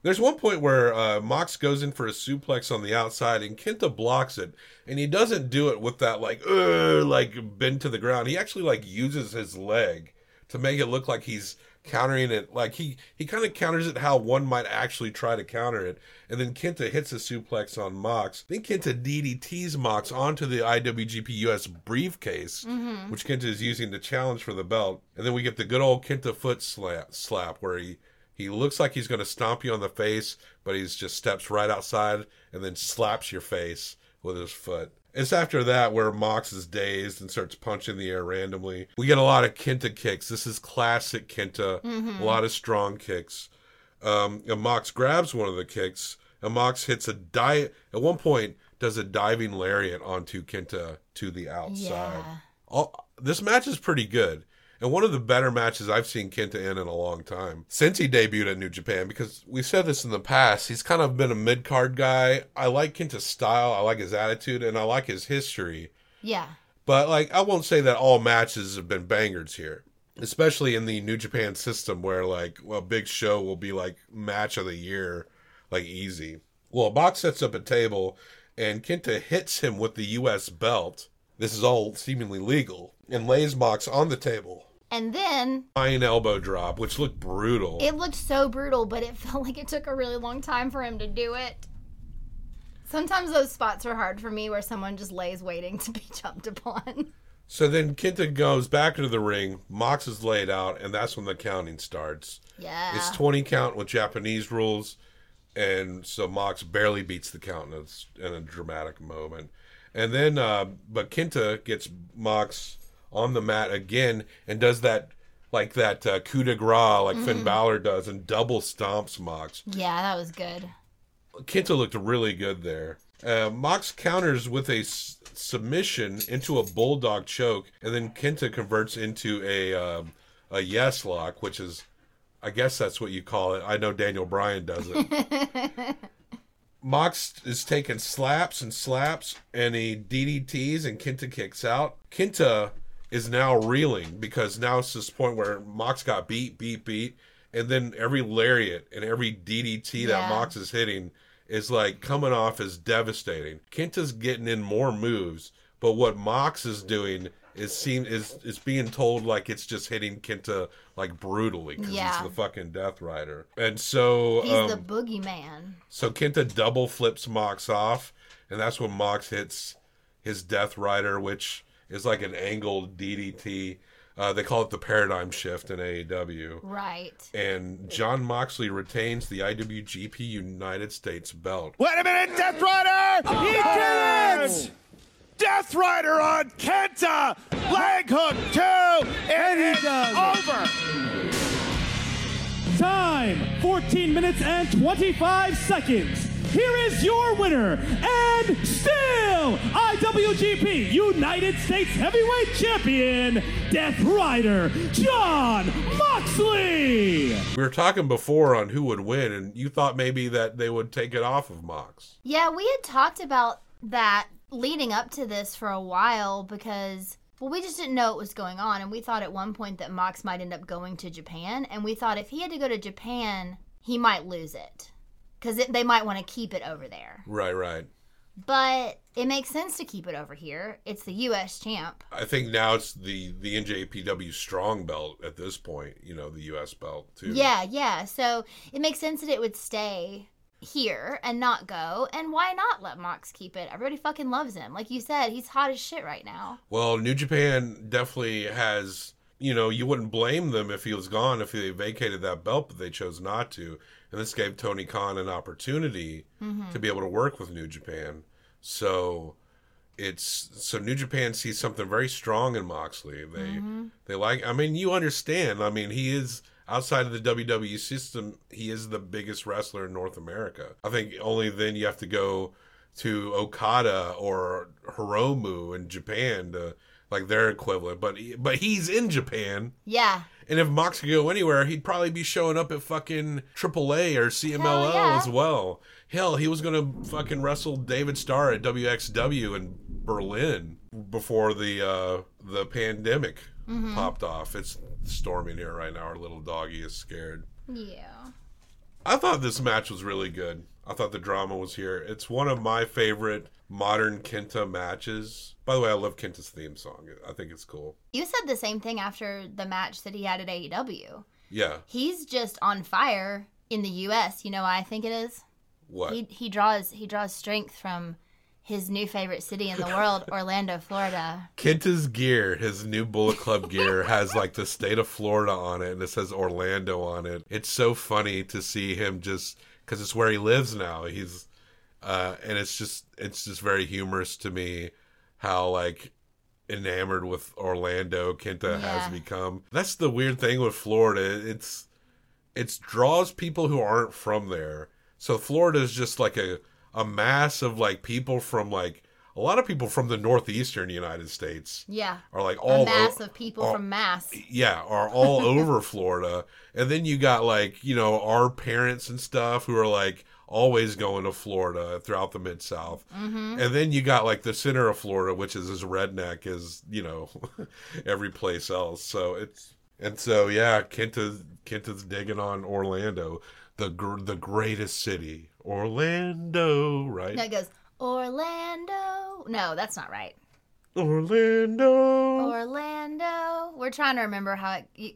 There's one point where uh, Mox goes in for a suplex on the outside and Kenta blocks it, and he doesn't do it with that like like bend to the ground. He actually like uses his leg to make it look like he's countering it. Like he he kind of counters it how one might actually try to counter it, and then Kenta hits a suplex on Mox. Then Kenta DDTs Mox onto the IWGP US briefcase, which Kenta is using to challenge for the belt, and then we get the good old Kenta foot slap slap where he he looks like he's going to stomp you on the face, but he's just steps right outside and then slaps your face with his foot. It's after that where Mox is dazed and starts punching the air randomly. We get a lot of Kenta kicks. This is classic Kenta. A lot of strong kicks. Um, and Mox grabs one of the kicks, and Mox hits a dive. At one point, does a diving lariat onto Kenta to the outside. Yeah. All, this match is pretty good. And one of the better matches I've seen Kenta in in a long time since he debuted at New Japan. Because we said this in the past, he's kind of been a mid card guy. I like Kenta's style, I like his attitude, and I like his history. Yeah. But like, I won't say that all matches have been bangers here, especially in the New Japan system, where like, well, big show will be like match of the year, like easy. Well, Mox sets up a table, and Kenta hits him with the U.S. belt. This is all seemingly legal, and lays Mox on the table. And then Flying elbow drop, which looked brutal. it looked so brutal, but it felt like it took a really long time for him to do it. Sometimes those spots are hard for me where someone just lays waiting to be jumped upon. So then Kenta goes back into the ring. Mox is laid out, and that's when the counting starts. Yeah. It's 20 count with Japanese rules, and so Mox barely beats the count in a, in a dramatic moment. And then, uh, but Kenta gets Mox on the mat again and does that, like that uh, coup de grace, like Finn Balor does, and double stomps Mox. yeah, that was good. Kenta looked really good there. Uh, Mox counters with a s- submission into a bulldog choke, and then Kenta converts into a um, a yes lock, which is, I guess that's what you call it. I know Daniel Bryan does it. Mox is taking slaps and slaps, and he DDTs, and Kenta kicks out. Kenta is now reeling because now it's this point where Mox got beat, beat, beat, and then every lariat and every DDT that Yeah. Mox is hitting is like coming off as devastating. Kenta's getting in more moves, but what Mox is doing is seem is is being told like it's just hitting Kenta like brutally because Yeah. it's the fucking Death Rider, and so He's um, the boogeyman. so Kenta double flips Mox off, and that's when Mox hits his Death Rider, which is like an angled DDT. Uh, they call it the paradigm shift in AEW. Right. And Jon Moxley retains the IWGP United States belt. Wait a minute, Death Rider! he did it! Death Rider on Kenta! Leg hook two! And, he does over! Time 14 minutes and 25 seconds. Here is your winner and still IWGP United States Heavyweight Champion, Death Rider, Jon Moxley. We were talking before on who would win, and you thought maybe that they would take it off of Mox. Yeah, we had talked about that leading up to this for a while because well, we just didn't know what was going on, and we thought at one point that Mox might end up going to Japan, and we thought if he had to go to Japan, he might lose it because they might want to keep it over there. Right, right. But it makes sense to keep it over here. It's the U.S. champ. I think now it's the the NJPW strong belt at this point. You know, the U.S. belt too. Yeah, yeah. So it makes sense that it would stay here and not go. And why not let Mox keep it? Everybody fucking loves him. Like you said, he's hot as shit right now. Well, New Japan definitely has. You know, you wouldn't blame them if he was gone if they vacated that belt, but they chose not to. And this gave Tony Khan an opportunity mm-hmm. to be able to work with New Japan. So it's so New Japan sees something very strong in Moxley. They mm-hmm. they like. I mean, you understand. I mean, he is outside of the WWE system. He is the biggest wrestler in North America. I think only then you have to go to Okada or Hiromu in Japan to like their equivalent. But he- but he's in Japan. Yeah. And if Mox could go anywhere, he'd probably be showing up at fucking AAA or CMLL yeah. as well. Hell, he was gonna fucking wrestle David Starr at WXW in Berlin before the uh, the pandemic Mm-hmm. popped off. It's storming here right now. Our little doggy is scared. Yeah. I thought this match was really good. I thought the drama was here. It's one of my favorite modern Kenta matches. By the way, I love Kenta's theme song. I think it's cool. You said the same thing after the match that he had at AEW. Yeah. He's just on fire in the US. You know why I think it is? What? He he draws he draws strength from his new favorite city in the world, Orlando, Florida. Kenta's gear, his new Bullet Club gear, has like the state of Florida on it, and it says Orlando on it. It's so funny to see him just because it's where he lives now. He's, uh, and it's just it's just very humorous to me how like enamored with Orlando Kenta Yeah. has become. That's the weird thing with Florida. It's it draws people who aren't from there. So Florida is just like a a mass of like people from like a lot of people from the northeastern United States Yeah. are like all a mass o- of people all- from Mass. yeah, are all over Florida. And then you got like, you know, our parents and stuff who are like always going to Florida throughout the mid South. Mm-hmm. And then you got like the center of Florida, which is as redneck as, you know, every place else. So it's and so yeah, Kenta Kenta's digging on Orlando, the gr- the greatest city, Orlando, right? It goes Orlando. No, that's not right. Orlando. Orlando. We're trying to remember how it.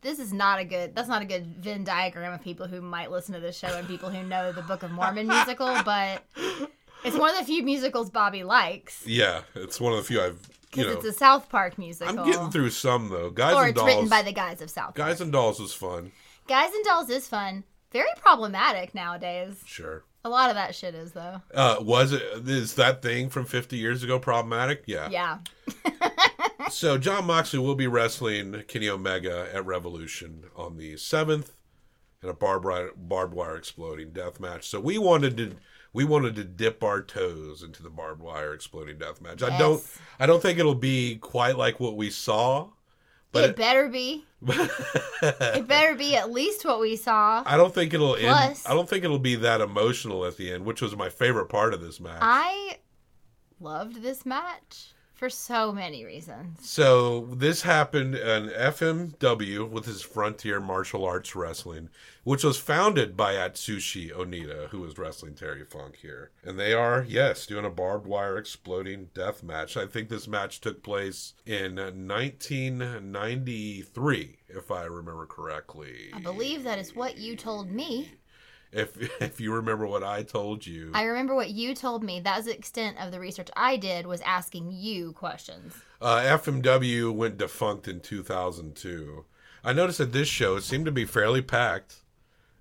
This is not a good. That's not a good Venn diagram of people who might listen to this show and people who know the Book of Mormon musical. But It's one of the few musicals Bobby likes Yeah, it's one of the few I've you know. it's a South Park musical. I'm getting through some though. Guys and dolls. or and it's Dolls. written by the guys of South. Guys and Dolls was fun. Guys and Dolls is fun. Very problematic nowadays. Sure. A lot of that shit is though. Uh, was it is that thing from 50 years ago problematic? Yeah. Yeah. So Jon Moxley will be wrestling Kenny Omega at Revolution on the 7th in a barbed wire, barbed wire exploding death match. So we wanted to we wanted to dip our toes into the barbed wire exploding death match. I don't I don't think it'll be quite like what we saw, but it it- better be. it better be at least what we saw. I don't think it'll end. I don't think it'll be that emotional at the end, which was my favorite part of this match. I loved this match for so many reasons. So this happened in FMW with his Frontier Martial Arts Wrestling, which was founded by Atsushi Onita, who was wrestling Terry Funk here. And they are, yes, doing a barbed wire exploding death match. I think this match took place in 1993, if I remember correctly. I believe that is what you told me. If if you remember what I told you. I remember what you told me. That was the extent of the research I did was asking you questions. Uh, FMW went defunct in 2002. I noticed that this show it seemed to be fairly packed,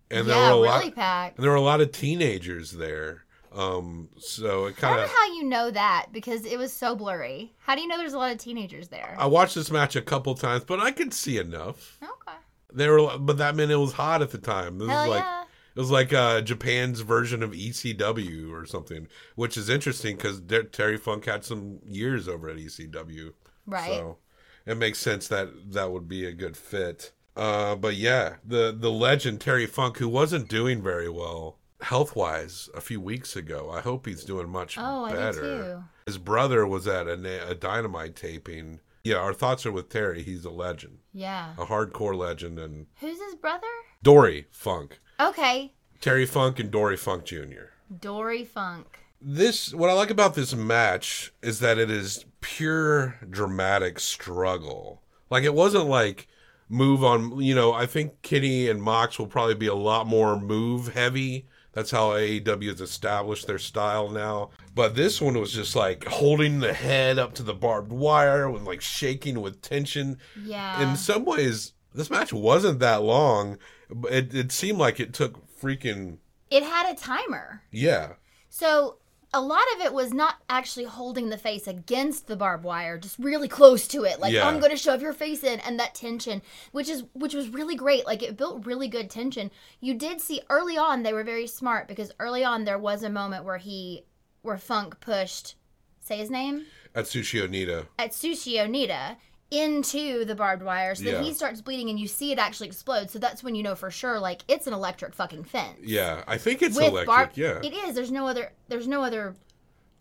and there yeah, were a really lot. packed. And there were a lot of teenagers there. Um, so it I don't know how you know that because it was so blurry. How do you know there's a lot of teenagers there? I watched this match a couple times, but I could see enough. Okay. There were, but that meant it was hot at the time. This Hell is like yeah. It was like uh, Japan's version of ECW or something, which is interesting because Terry Funk had some years over at ECW. Right. So it makes sense that that would be a good fit. Uh, but yeah, the the legend Terry Funk, who wasn't doing very well health wise a few weeks ago. I hope he's doing much Oh, better. too. His brother was at a, a dynamite taping. Yeah, our thoughts are with Terry. He's a legend, Yeah. a hardcore legend, and Who's his brother? Dory Funk, Okay. Terry Funk, and Dory Funk Jr. Dory Funk. this what I like about this match is that it is pure dramatic struggle. Like it wasn't like move on, you know, I think Kenny and Mox will probably be a lot more move heavy. That's how AEW has established their style now. But this one was just like holding the head up to the barbed wire and like shaking with tension. Yeah. In some ways, this match wasn't that long. But It, it seemed like it took freaking It had a timer. yeah. So a lot of it was not actually holding the face against the barbed wire, just really close to it. Like Yeah. I'm going to shove your face in, and that tension, which is which was really great. Like it built really good tension. You did see early on they were very smart because early on there was a moment where he, where Funk pushed, say his name, At Atsushi Onita. Atsushi Onita into the barbed wire, so Yeah. then he starts bleeding, and you see it actually explode. So that's when you know for sure, like it's an electric fucking fence. Yeah, I think it's With electric. bar- yeah. it is. There's no other. There's no other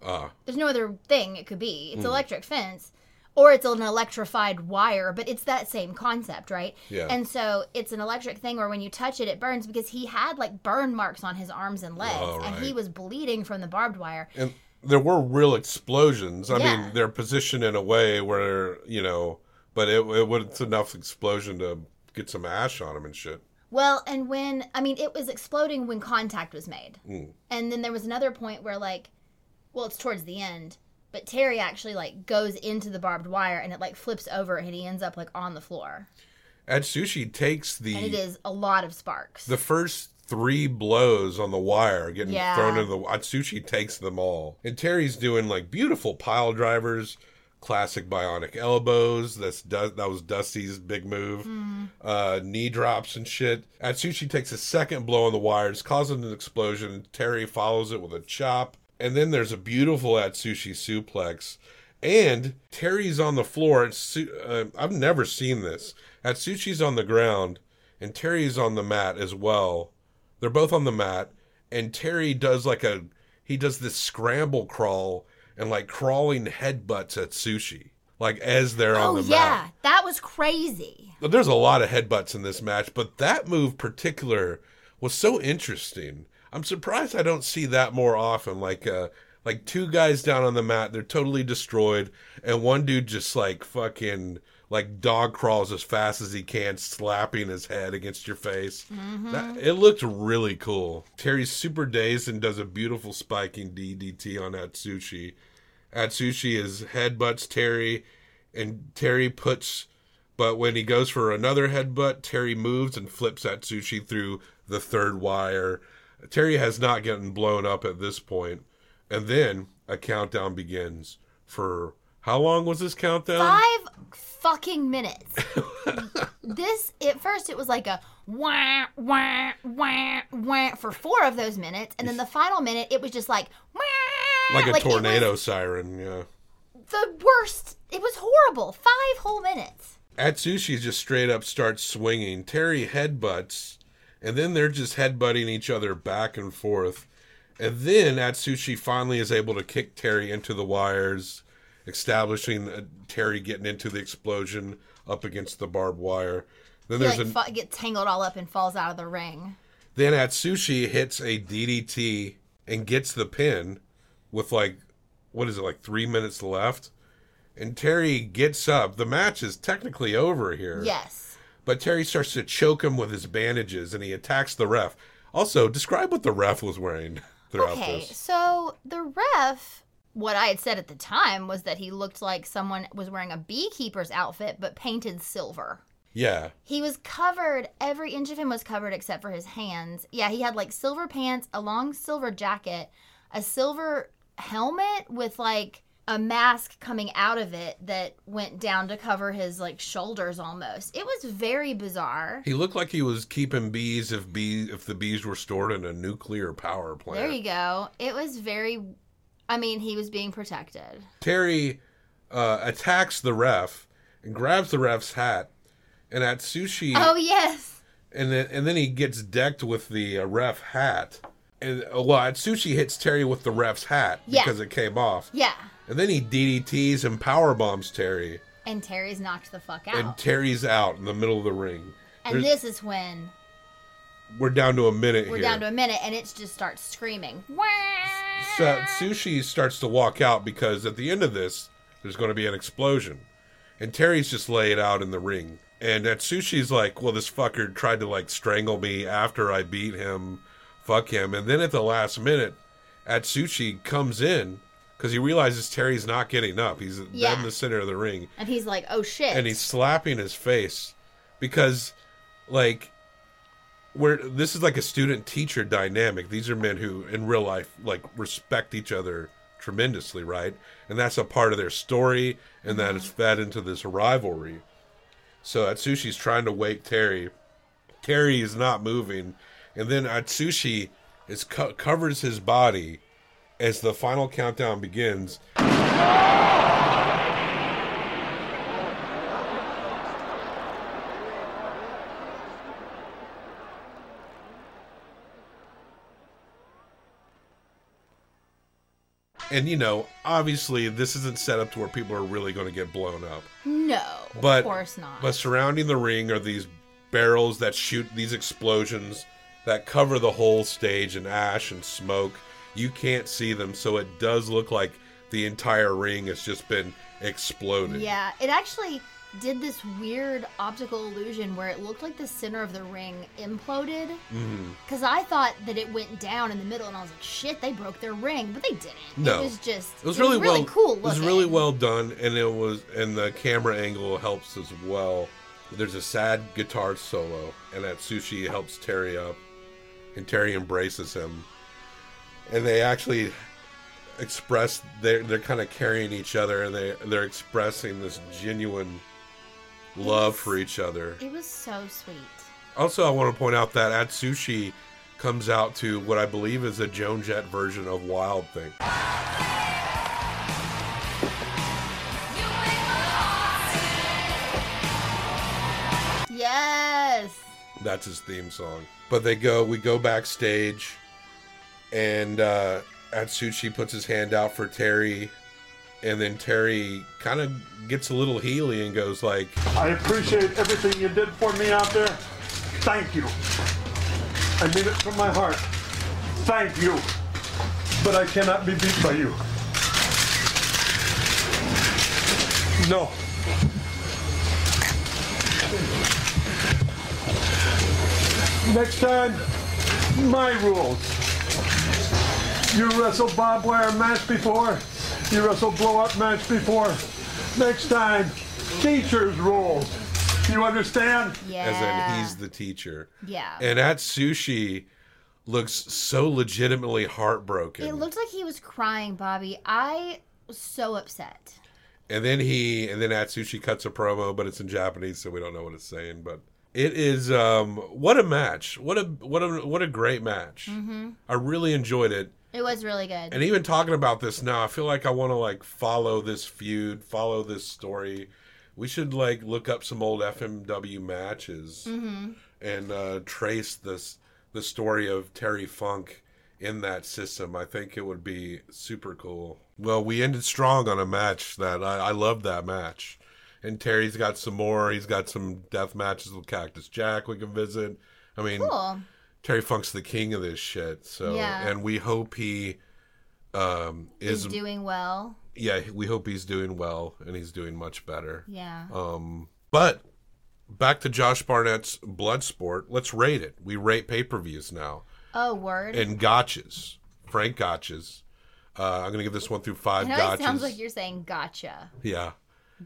Ah, there's no other thing it could be. It's Mm. electric fence or it's an electrified wire, but it's that same concept, right? Yeah. And so it's an electric thing where when you touch it, it burns because he had like burn marks on his arms and legs, Oh, and he was bleeding from the barbed wire. and there were real explosions. I Yeah. mean, they're positioned in a way where you know, but it it was enough explosion to get some ash on him and shit. Well, and when I mean, it was exploding when contact was made, Mm. and then there was another point where like, well, it's towards the end. But Terry actually like goes into the barbed wire and it like flips over and he ends up like on the floor. Atsushi takes the And it is a lot of sparks. the first three blows on the wire getting Yeah. thrown into the Atsushi takes them all. And Terry's doing like beautiful pile drivers, classic bionic elbows. That's that was Dusty's big move. Uh, knee drops and shit. Atsushi takes a second blow on the wires, causing an explosion. Terry follows it with a chop. And then there's a beautiful Atsushi suplex. And Terry's on the floor. Uh, I've never seen this. Atsushi's on the ground, and Terry's on the mat as well. They're both on the mat, and Terry does like a he does this scramble crawl and like crawling headbutts Atsushi, like as they're on oh the yeah, mat. Yeah, that was crazy. There's a lot of headbutts in this match, but that move particular was so interesting. I'm surprised I don't see that more often. Like uh like two guys down on the mat, they're totally destroyed, and one dude just like fucking like dog crawls as fast as he can, slapping his head against your face. Mm-hmm. That, it looked really cool. Terry's super dazed and does a beautiful spiking DDT on Atsushi. Atsushi is headbutts Terry, and Terry puts. But when he goes for another headbutt, Terry moves and flips Atsushi through the third wire. Terry has not gotten blown up at this point. And then a countdown begins for how long was this countdown? Five fucking minutes. this at first it was like a wah wah wah wah for four of those minutes, and then the final minute it was just like wah Like a was tornado siren, yeah. the worst. It was horrible. Five whole minutes. Atsushi just straight up starts swinging. Terry headbutts, and then they're just headbutting each other back and forth. And then Atsushi finally is able to kick Terry into the wires, establishing uh, Terry getting into the explosion up against the barbed wire. Then He there's like a, fa- gets tangled all up and falls out of the ring. then Atsushi hits a DDT and gets the pin with like what is it like three minutes left, and Terry gets up. The match is technically over here. Yes. But Terry starts to choke him with his bandages and he attacks the ref. Also, describe what the ref was wearing throughout Okay, this. so the ref, what I had said at the time was that he looked like someone was wearing a beekeeper's outfit but painted silver. Yeah. He was covered, every inch of him was covered except for his hands. Yeah, he had like silver pants, a long silver jacket, a silver helmet with like a mask coming out of it that went down to cover his like shoulders almost. It was very bizarre. He looked like he was keeping bees if bee if the bees were stored in a nuclear power plant. There you go. It was very I mean, he was being protected. Terry uh, attacks the ref and grabs the ref's hat, and Atsushi Oh yes. and then and then he gets decked with the uh, ref hat. And uh, well, Atsushi hits Terry with the ref's hat Yeah. because it came off. Yeah. And then he DDTs and power bombs Terry. And Terry's knocked the fuck out. and Terry's out in the middle of the ring. And There's- this is when we're down to a minute we're here. down to a minute and it just starts screaming. so Sushi starts to walk out because at the end of this, there's going to be an explosion, and Terry's just laid out in the ring. And Atsushi's like, "Well, this fucker tried to like strangle me after I beat him. Fuck him." And then at the last minute, Atsushi comes in because he realizes Terry's not getting up. He's Yeah. in the center of the ring. And he's like, "Oh shit!" and he's slapping his face because like where this is like a student teacher dynamic these are men who in real life like respect each other tremendously right and that's a part of their story and that is fed into this rivalry so atsushi's trying to wake terry terry is not moving and then atsushi is co- covers his body as the final countdown begins And you know, obviously, this isn't set up to where people are really going to get blown up. no, But of course not. But surrounding the ring are these barrels that shoot these explosions that cover the whole stage in ash and smoke. You can't see them, so it does look like the entire ring has just been exploded. yeah, it actually did this weird optical illusion where it looked like the center of the ring imploded. Mm-hmm. Because I thought that it went down in the middle, and I was like, "Shit, they broke their ring," but they didn't. No, it was just It was really, well. cool. It was really well done, and it was, and the camera angle helps as well. There's a sad guitar solo, and Atsushi helps Terry up, and Terry embraces him, and they actually express they're they're kind of carrying each other, and they they're expressing this genuine love for each other. It was so sweet. Also, I want to point out that Atsushi comes out to what I believe is a Joan Jett version of Wild Thing. Yes. That's his theme song. But they go, we go backstage, and uh, Atsushi puts his hand out for Terry, and then Terry kind of gets a little heely and goes like, I appreciate everything you did for me out there. Thank you. I mean it from my heart. Thank you. But I cannot be beat by you. No. Next time, my rules. You wrestle barbed wire match before. You wrestle blow up match before. Next time, teacher's rules. You understand? Yeah. As in, he's the teacher. Yeah. And Atsushi looks so legitimately heartbroken. It looked like he was crying, Bobby. I was so upset. And then he and then Atsushi cuts a promo, but it's in Japanese, so we don't know what it's saying. But it is um what a match. What a what a what a great match. Mhm. I really enjoyed it. It was really good. And even talking about this now, I feel like I want to like follow this feud, follow this story. We should like look up some old FMW matches Mhm. and uh, trace this the story of Terry Funk in that system. I think it would be super cool. Well, we ended strong on a match that I, I love that match. And Terry's got some more. He's got some death matches with Cactus Jack we can visit. I mean, Cool. Terry Funk's the king of this shit. So, Yeah. and we hope he um, is He's doing well. yeah, we hope he's doing well and he's doing much better. Yeah. Um, but back to Josh Barnett's Bloodsport. Let's rate it. We rate pay per views now Oh, word. and gotchas. Frank gotchas. Uh, I'm gonna give this one through five know gotchas. it sounds like you're saying gotcha. yeah.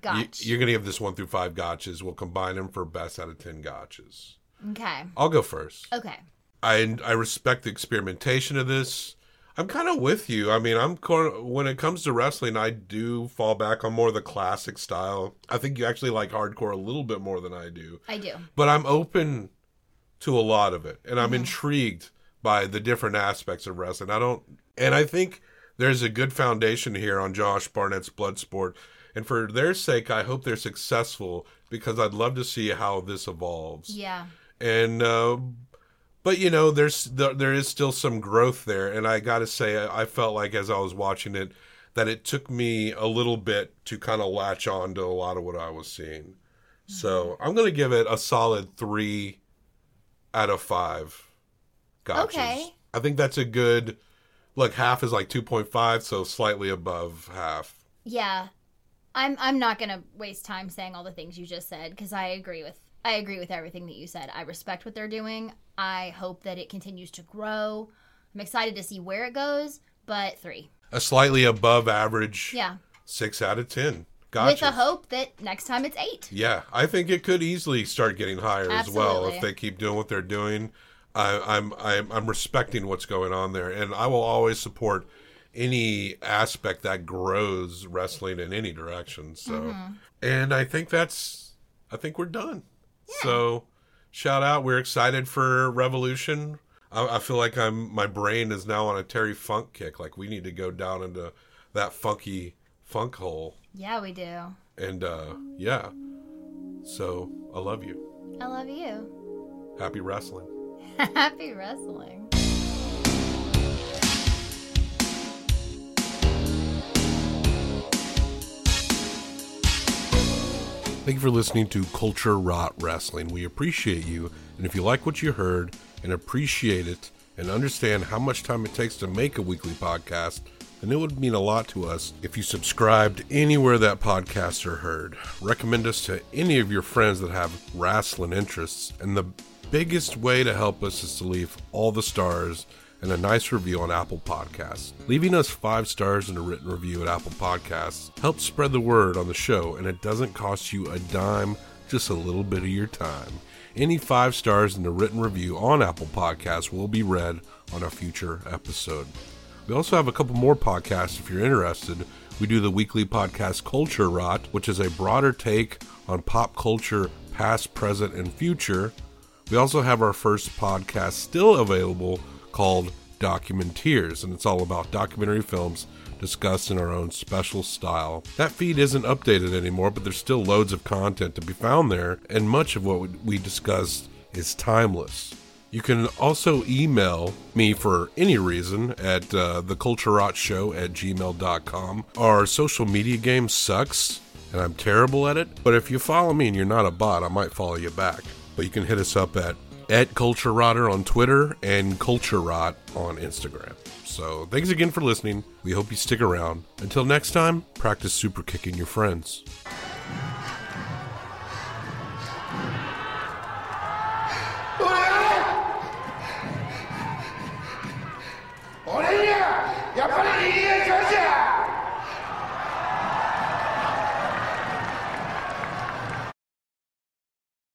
Gotch. You, are gonna give this one through five gotchas. We'll combine them for best out of ten gotchas. Okay. I'll go first. Okay. I I respect the experimentation of this. I'm kind of with you. I mean, I'm when it comes to wrestling, I do fall back on more of the classic style. I think you actually like hardcore a little bit more than I do. I do. But I'm open to a lot of it, and I'm Mhm. intrigued by the different aspects of wrestling. I don't, and I think there's a good foundation here on Josh Barnett's Bloodsport, and for their sake, I hope they're successful because I'd love to see how this evolves Yeah. and uh, but you know there's there, there is still some growth there and i gotta say I, felt like as i was watching it that it took me a little bit to kind of latch on to a lot of what i was seeing so i'm gonna give it a solid three out of five gotchas. Okay. i think that's a good look half is like 2.5 so slightly above half Yeah. I'm I'm not going to waste time saying all the things you just said cuz I agree with I agree with everything that you said. I respect what they're doing. I hope that it continues to grow. I'm excited to see where it goes, but 3. a slightly above average Yeah. six out of ten gotcha With a hope that next time it's 8. Yeah, I think it could easily start getting higher as well if they keep doing what they're doing. I, I'm I'm I'm respecting what's going on there, and I will always support any aspect that grows wrestling in any direction. So, Mhm. and I think that's I think we're done. So, shout out! We're excited for Revolution. I, I feel like I'm my brain is now on a Terry Funk kick. Like we need to go down into that funky funk hole, Yeah, we do. and uh yeah. So I love you. I love you. Happy wrestling. Happy wrestling. Thank you for listening to Culture Rot Wrestling. We appreciate you, and if you like what you heard and appreciate it and understand how much time it takes to make a weekly podcast, then it would mean a lot to us if you subscribed anywhere that podcasts are heard. Recommend us to any of your friends that have wrestling interests, and the biggest way to help us is to leave all the stars and a nice review on Apple Podcasts. Leaving us five stars and a written review at Apple Podcasts helps spread the word on the show, and it doesn't cost you a dime, just a little bit of your time. Any five stars and a written review on Apple Podcasts will be read on a future episode. We also have a couple more podcasts if you're interested. We do the weekly podcast Culture Rot, which is a broader take on pop culture, past, present, and future. We also have our first podcast still available called Documenteers, and it's all about documentary films discussed in our own special style. That feed isn't updated anymore, but there's still loads of content to be found there, and much of what we discussed is timeless. You can also email me for any reason at uh, theculturerotshow at gmail.com. Our social media game sucks, and I'm terrible at it, but if you follow me and you're not a bot, I might follow you back. But you can hit us up at at Culture Rotter on Twitter and Culture Rot on Instagram. So thanks again for listening. We hope you stick around. Until next time, practice super kicking your friends. Yeah!